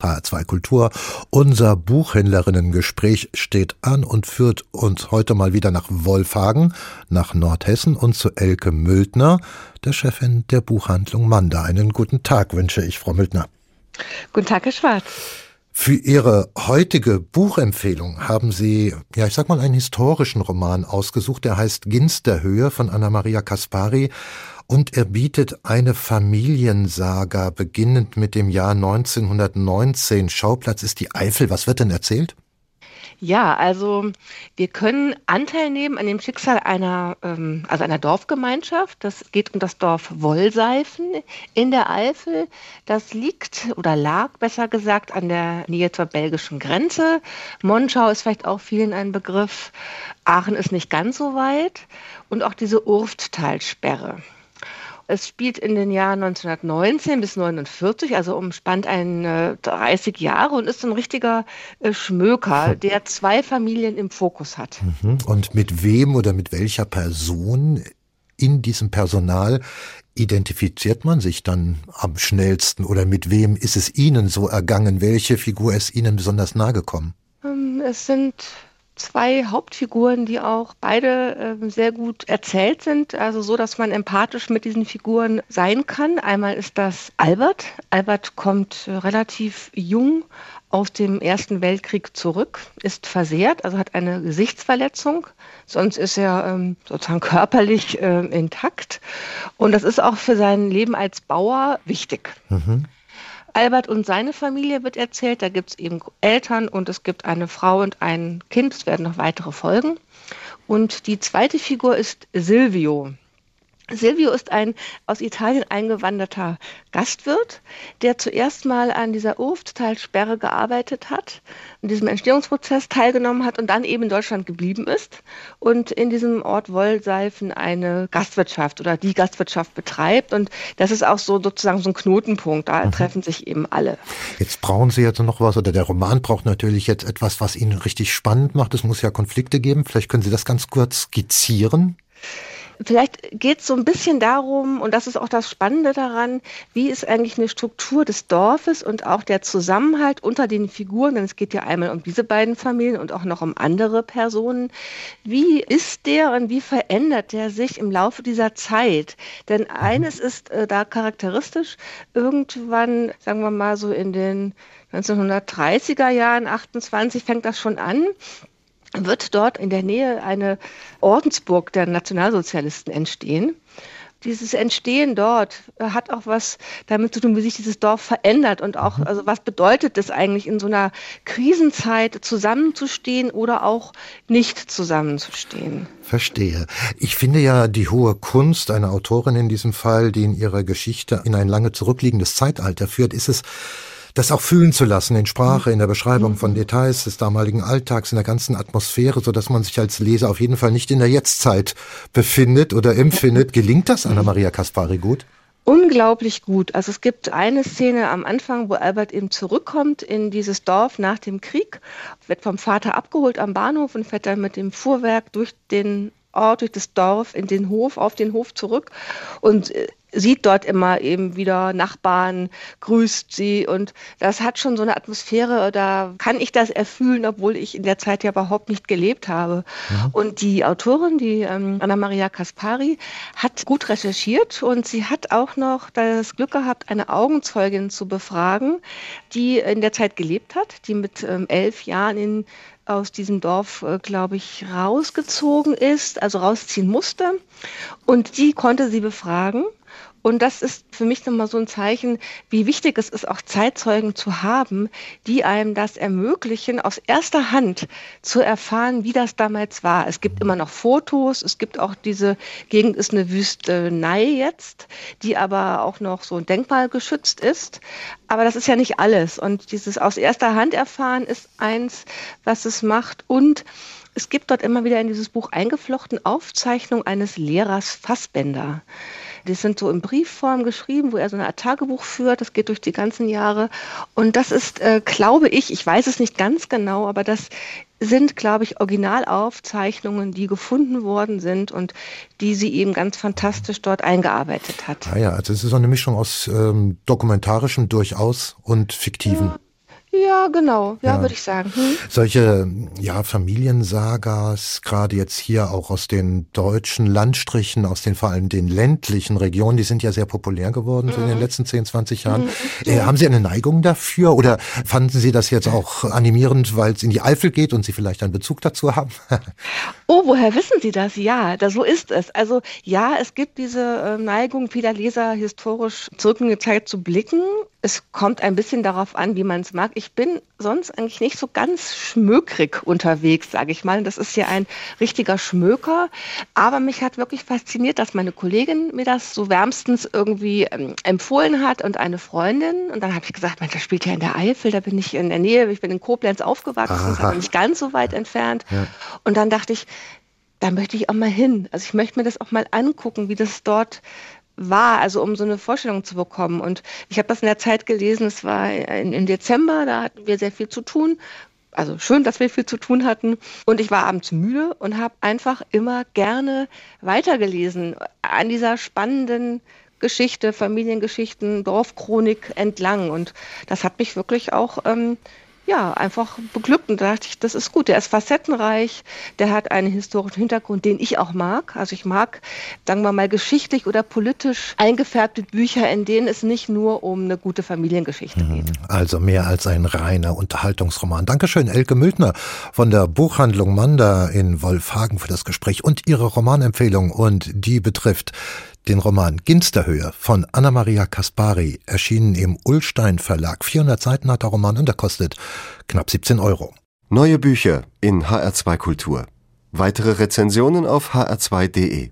HR2 Kultur. Unser Buchhändlerinnengespräch steht an und führt uns heute mal wieder nach Wolfhagen, nach Nordhessen und zu Elke Müldner, der Chefin der Buchhandlung Manda. Einen guten Tag wünsche ich, Frau Müldner. Guten Tag, Herr Schwarz. Für Ihre heutige Buchempfehlung haben Sie, ja, ich sag mal, einen historischen Roman ausgesucht, der heißt Ginsterhöhe von Anna-Maria Kaspari und er bietet eine Familiensaga, beginnend mit dem Jahr 1919. Schauplatz ist die Eifel. Was wird denn erzählt? Ja, also wir können Anteil nehmen an dem Schicksal einer, ähm, also einer Dorfgemeinschaft. Das geht um das Dorf Wollseifen in der Eifel. Das liegt oder lag besser gesagt an der Nähe zur belgischen Grenze. Monschau ist vielleicht auch vielen ein Begriff. Aachen ist nicht ganz so weit. Und auch diese Urfttalsperre. Es spielt in den Jahren 1919 bis 1949, also umspannt ein äh, 30 Jahre und ist ein richtiger äh, Schmöker, der zwei Familien im Fokus hat. Mhm. Und mit wem oder mit welcher Person in diesem Personal identifiziert man sich dann am schnellsten oder mit wem ist es Ihnen so ergangen? Welche Figur ist Ihnen besonders nahe gekommen? Ähm, es sind zwei Hauptfiguren, die auch beide äh, sehr gut erzählt sind, also so, dass man empathisch mit diesen Figuren sein kann. Einmal ist das Albert. Albert kommt äh, relativ jung aus dem Ersten Weltkrieg zurück, ist versehrt, also hat eine Gesichtsverletzung. Sonst ist er ähm, sozusagen körperlich äh, intakt. Und das ist auch für sein Leben als Bauer wichtig. Mhm. Albert und seine Familie wird erzählt. Da gibt es eben Eltern und es gibt eine Frau und ein Kind. Es werden noch weitere Folgen. Und die zweite Figur ist Silvio. Silvio ist ein aus Italien eingewanderter Gastwirt, der zuerst mal an dieser Urfttalsperre gearbeitet hat, in diesem Entstehungsprozess teilgenommen hat und dann eben in Deutschland geblieben ist und in diesem Ort Wollseifen eine Gastwirtschaft oder die Gastwirtschaft betreibt. Und das ist auch so sozusagen so ein Knotenpunkt. Da mhm. treffen sich eben alle. Jetzt brauchen Sie jetzt noch was oder der Roman braucht natürlich jetzt etwas, was Ihnen richtig spannend macht. Es muss ja Konflikte geben. Vielleicht können Sie das ganz kurz skizzieren. Vielleicht geht es so ein bisschen darum, und das ist auch das Spannende daran, wie ist eigentlich eine Struktur des Dorfes und auch der Zusammenhalt unter den Figuren, denn es geht ja einmal um diese beiden Familien und auch noch um andere Personen. Wie ist der und wie verändert der sich im Laufe dieser Zeit? Denn eines ist äh, da charakteristisch, irgendwann, sagen wir mal so in den 1930er Jahren, 28 fängt das schon an, wird dort in der Nähe eine Ordensburg der Nationalsozialisten entstehen. Dieses Entstehen dort hat auch was damit zu tun, wie sich dieses Dorf verändert und auch, mhm. also was bedeutet es eigentlich in so einer Krisenzeit zusammenzustehen oder auch nicht zusammenzustehen. Verstehe. Ich finde ja die hohe Kunst einer Autorin in diesem Fall, die in ihrer Geschichte in ein lange zurückliegendes Zeitalter führt, ist es, das auch fühlen zu lassen in Sprache, in der Beschreibung von Details des damaligen Alltags, in der ganzen Atmosphäre, so dass man sich als Leser auf jeden Fall nicht in der Jetztzeit befindet oder empfindet. Gelingt das Anna-Maria Kaspari gut? Unglaublich gut. Also es gibt eine Szene am Anfang, wo Albert eben zurückkommt in dieses Dorf nach dem Krieg, wird vom Vater abgeholt am Bahnhof und fährt dann mit dem Fuhrwerk durch den Ort, durch das Dorf, in den Hof, auf den Hof zurück und äh, sieht dort immer eben wieder Nachbarn, grüßt sie und das hat schon so eine Atmosphäre, da kann ich das erfühlen, obwohl ich in der Zeit ja überhaupt nicht gelebt habe. Ja. Und die Autorin, die ähm, Anna-Maria Kaspari, hat gut recherchiert und sie hat auch noch das Glück gehabt, eine Augenzeugin zu befragen, die in der Zeit gelebt hat, die mit ähm, elf Jahren in aus diesem Dorf, äh, glaube ich, rausgezogen ist, also rausziehen musste. Und die konnte sie befragen. Und das ist für mich nochmal so ein Zeichen, wie wichtig es ist, auch Zeitzeugen zu haben, die einem das ermöglichen, aus erster Hand zu erfahren, wie das damals war. Es gibt immer noch Fotos, es gibt auch diese Gegend ist eine Wüstenei jetzt, die aber auch noch so denkmalgeschützt ist. Aber das ist ja nicht alles. Und dieses aus erster Hand erfahren ist eins, was es macht. Und es gibt dort immer wieder in dieses Buch eingeflochten Aufzeichnung eines Lehrers Fassbender. Die sind so in Briefform geschrieben, wo er so eine Art Tagebuch führt. Das geht durch die ganzen Jahre. Und das ist, äh, glaube ich, ich weiß es nicht ganz genau, aber das sind, glaube ich, Originalaufzeichnungen, die gefunden worden sind und die sie eben ganz fantastisch dort eingearbeitet hat. Ah ja, also es ist so eine Mischung aus ähm, dokumentarischem durchaus und fiktiven. Ja. Ja, genau, ja, ja. würde ich sagen. Hm? Solche ja, Familiensagas, gerade jetzt hier auch aus den deutschen Landstrichen, aus den vor allem den ländlichen Regionen, die sind ja sehr populär geworden mhm. so in den mhm. letzten 10, 20 Jahren. Mhm. Äh, haben Sie eine Neigung dafür oder fanden Sie das jetzt auch animierend, weil es in die Eifel geht und Sie vielleicht einen Bezug dazu haben? oh, woher wissen Sie das? Ja, da, so ist es. Also ja, es gibt diese äh, Neigung vieler Leser, historisch zurück in die Zeit zu blicken. Es kommt ein bisschen darauf an, wie man es mag ich bin sonst eigentlich nicht so ganz schmökrig unterwegs, sage ich mal. Das ist ja ein richtiger Schmöker. Aber mich hat wirklich fasziniert, dass meine Kollegin mir das so wärmstens irgendwie ähm, empfohlen hat und eine Freundin. Und dann habe ich gesagt, Mensch, das spielt ja in der Eifel, da bin ich in der Nähe, ich bin in Koblenz aufgewachsen, ist aber nicht ganz so weit entfernt. Ja. Und dann dachte ich, da möchte ich auch mal hin. Also ich möchte mir das auch mal angucken, wie das dort war, also um so eine Vorstellung zu bekommen. Und ich habe das in der Zeit gelesen, es war im Dezember, da hatten wir sehr viel zu tun. Also schön, dass wir viel zu tun hatten. Und ich war abends müde und habe einfach immer gerne weitergelesen an dieser spannenden Geschichte, Familiengeschichten, Dorfchronik entlang. Und das hat mich wirklich auch ähm, ja, einfach beglückt. Und da dachte ich, das ist gut. Der ist facettenreich, der hat einen historischen Hintergrund, den ich auch mag. Also ich mag, sagen wir mal, geschichtlich oder politisch eingefärbte Bücher, in denen es nicht nur um eine gute Familiengeschichte mhm. geht. Also mehr als ein reiner Unterhaltungsroman. Dankeschön, Elke Mültner von der Buchhandlung Manda in Wolfhagen für das Gespräch und ihre Romanempfehlung. Und die betrifft den Roman Ginsterhöhe von Anna-Maria Kaspari, erschienen im Ullstein Verlag. 400 Seiten hat der Roman und er kostet knapp 17 Euro. Neue Bücher in HR2 Kultur. Weitere Rezensionen auf hr2.de.